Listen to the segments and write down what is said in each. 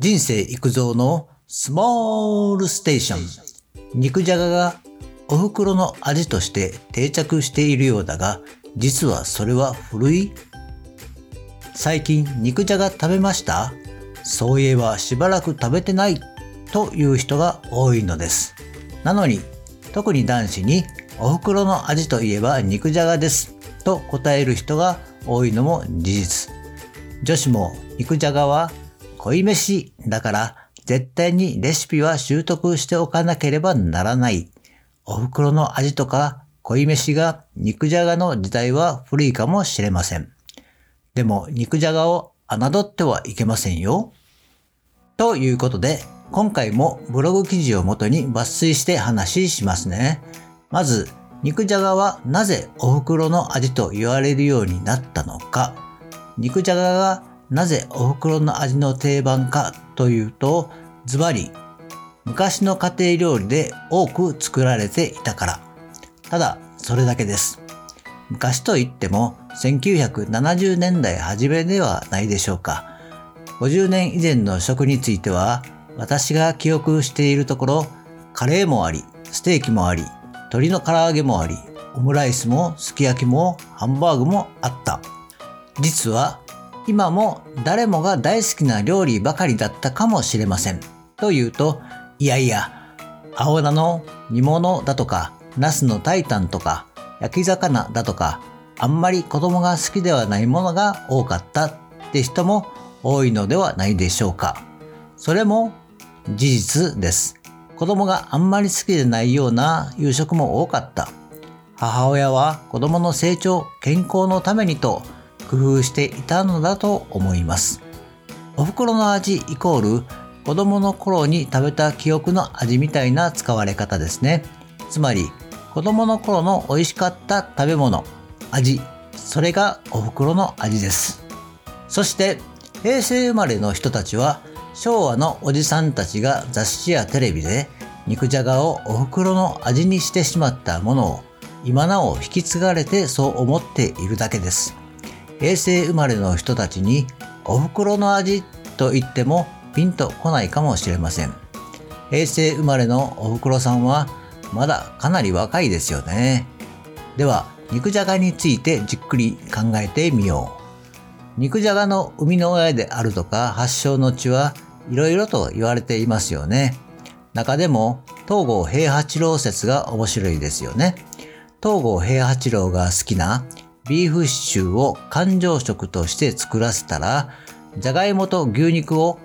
人生育造のスモールステーション。肉じゃががお袋の味として定着しているようだが、実はそれは古い最近肉じゃが食べました？そういえばしばらく食べてないという人が多いのです。なのに、特に男子にお袋の味といえば肉じゃがですと答える人が多いのも事実。女子も肉じゃがは恋飯だから絶対にレシピは習得しておかなければならない。お袋の味とか恋飯が肉じゃがの時代は古いかもしれません。でも肉じゃがを侮ってはいけませんよ。ということで、今回もブログ記事をもとに抜粋して話しますね。まず、肉じゃがはなぜお袋の味と言われるようになったのか。肉じゃががなぜお袋の味の定番かというと、ズバリ、昔の家庭料理で多く作られていたから。ただ、それだけです。昔といっても1970年代初めではないでしょうか。50年以前の食については、私が記憶しているところ、カレーもあり、ステーキもあり、鶏の唐揚げもあり、オムライスもすき焼きもハンバーグもあった。実は今も誰もが大好きな料理ばかりだったかもしれません。というと、いやいや、青菜の煮物だとか、ナスのタイタンとか、焼き魚だとか、あんまり子供が好きではないものが多かったって人も多いのではないでしょうか。それも事実です。子供があんまり好きでないような夕食も多かった。母親は子供の成長、健康のためにと工夫していたのだと思います。お袋の味イコール子供の頃に食べた記憶の味みたいな使われ方ですね。つまり子供の頃の美味しかった食べ物、味、それがお袋の味です。そして平成生まれの人たちは昭和のおじさんたちが雑誌やテレビで肉じゃがをお袋の味にしてしまったものを今なお引き継がれてそう思っているだけです。平成生まれの人たちにお袋の味と言ってもピンとこないかもしれません。平成生まれのお袋さんはまだかなり若いですよね。では、肉じゃがについてじっくり考えてみよう。肉じゃがの生みの親であるとか発祥の地はいろいろと言われていますよね。中でも東郷平八郎説が面白いですよね。東郷平八郎が好きなビーフシチューを環状食として作らせたら、じゃがいもと牛肉を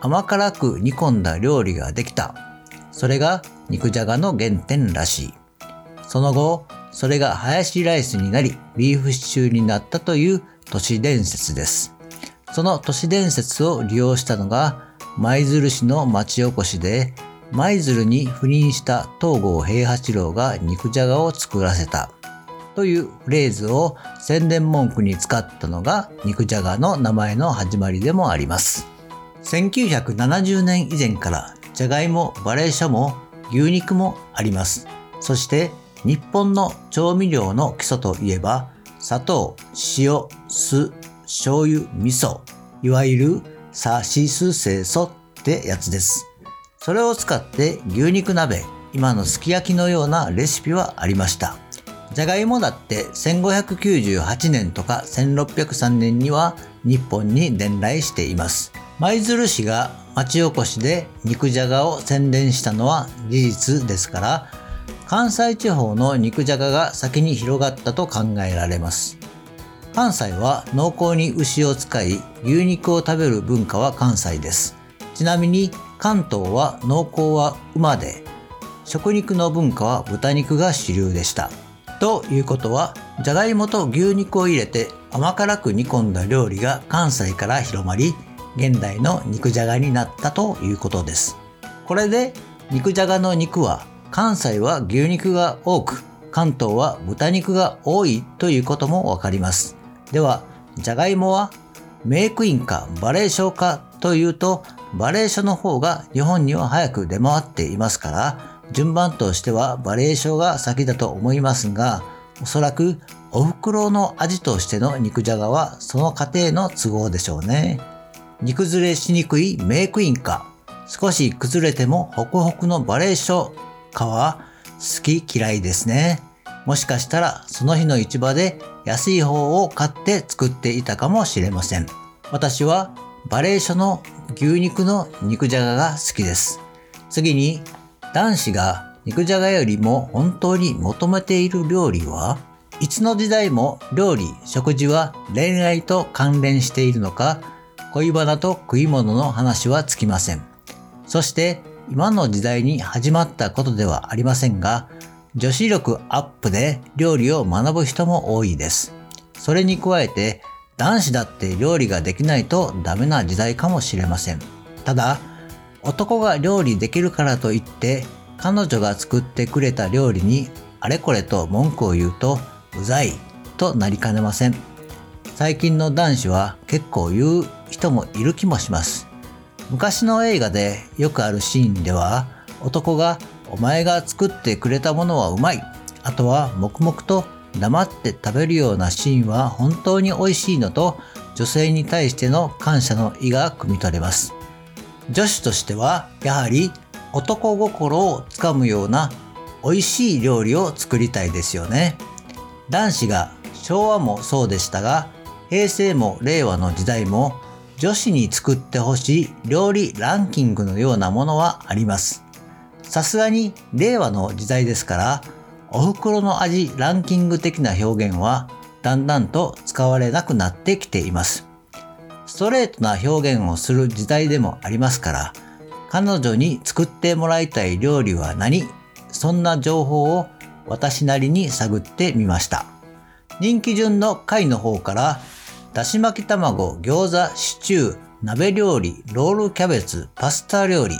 甘辛く煮込んだ料理ができた。それが肉じゃがの原点らしい。その後、それがハヤシライスになり、ビーフシチューになったという都市伝説です。その都市伝説を利用したのが、舞鶴市の町おこしで、舞鶴に赴任した東郷平八郎が肉じゃがを作らせた。というフレーズを宣伝文句に使ったのが肉じゃがの名前の始まりでもあります。1970年以前からじゃがいも、バレーショも牛肉もあります。そして日本の調味料の基礎といえば砂糖、塩、酢、醤油、味噌、いわゆるサシスセソってやつです。それを使って牛肉鍋、今のすき焼きのようなレシピはありました。じゃがいもだって1598年とか1603年には日本に伝来しています。舞鶴市が町おこしで肉じゃがを宣伝したのは事実ですから、関西地方の肉じゃがが先に広がったと考えられます。関西は濃厚に牛を使い牛肉を食べる文化は関西です。ちなみに関東は濃厚は馬で食肉の文化は豚肉が主流でした。ということは、じゃがいもと牛肉を入れて甘辛く煮込んだ料理が関西から広まり、現代の肉じゃがになったということです。これで肉じゃがの肉は関西は牛肉が多く、関東は豚肉が多いということもわかります。では、じゃがいもはメイクインかバレーショかというと、バレーショの方が日本には早く出回っていますから、順番としてはバレーションが先だと思いますが、おそらくお袋の味としての肉じゃがはその過程の都合でしょうね。煮崩れしにくいメークインか、少し崩れてもホクホクのバレーショーかは好き嫌いですね。もしかしたらその日の市場で安い方を買って作っていたかもしれません。私はバレーショの牛肉の肉じゃがが好きです。次に男子が肉じゃがよりも本当に求めている料理は？いつの時代も料理、食事は恋愛と関連しているのか？恋バナと食い物の話はつきません。そして今の時代に始まったことではありませんが女子力アップで料理を学ぶ人も多いです。それに加えて男子だって料理ができないとダメな時代かもしれません。ただ、男が料理できるからといって彼女が作ってくれた料理にあれこれと文句を言うとうざいとなりかねません。最近の男子は結構言う人もいる気もします。昔の映画でよくあるシーンでは男がお前が作ってくれたものはうまい。あとは黙々と黙って食べるようなシーンは本当に美味しいのと女性に対しての感謝の意が汲み取れます。女子としてはやはり男心をつかむような美味しい料理を作りたいですよね。男子が昭和もそうでしたが平成も令和の時代も女子に作ってほしい料理ランキングのようなものはあります。さすがに令和の時代ですから、お袋の味ランキング的な表現はだんだんと使われなくなってきています。ストレートな表現をする時代でもありますから、彼女に作ってもらいたい料理は何？そんな情報を私なりに探ってみました。人気順の回の方から、だし巻き卵、餃子、シチュー、鍋料理、ロールキャベツ、パスタ料理、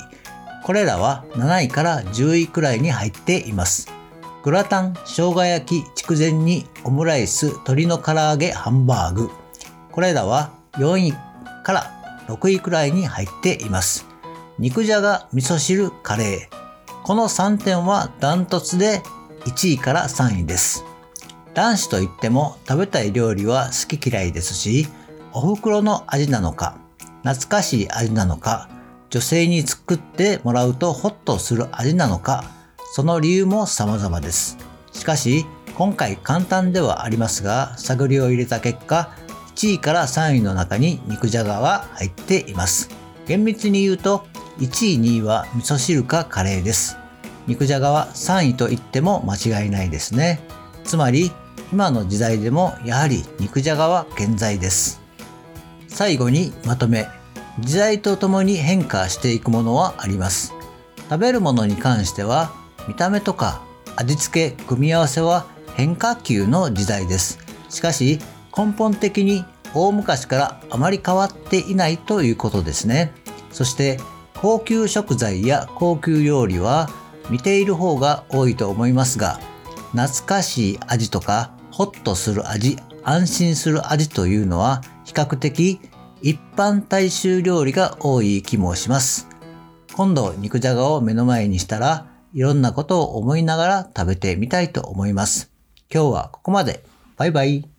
これらは7位から10位くらいに入っています。グラタン、生姜焼き、筑前煮、オムライス、鶏の唐揚げ、ハンバーグ。これらは4位から6位くらいに入っています。肉じゃが、味噌汁、カレー。この3点はダントツで1位から3位です。男子といっても食べたい料理は好き嫌いですし、お袋の味なのか、懐かしい味なのか、女性に作ってもらうとホッとする味なのか、その理由も様々です。しかし、今回簡単ではありますが、探りを入れた結果、1位から3位の中に肉じゃがは入っています。厳密に言うと、1位、2位は味噌汁かカレーです。肉じゃがは3位と言っても間違いないですね。つまり、今の時代でもやはり肉じゃがは健在です。最後にまとめ。時代とともに変化していくものはあります。食べるものに関しては見た目とか味付け、組み合わせは変化球の時代です。しかし根本的に大昔からあまり変わっていないということですね。そして高級食材や高級料理は見ている方が多いと思いますが懐かしい味とかホッとする味安心する味というのは比較的一般大衆料理が多い気もします。今度肉じゃがを目の前にしたらいろんなことを思いながら食べてみたいと思います。今日はここまで。バイバイ。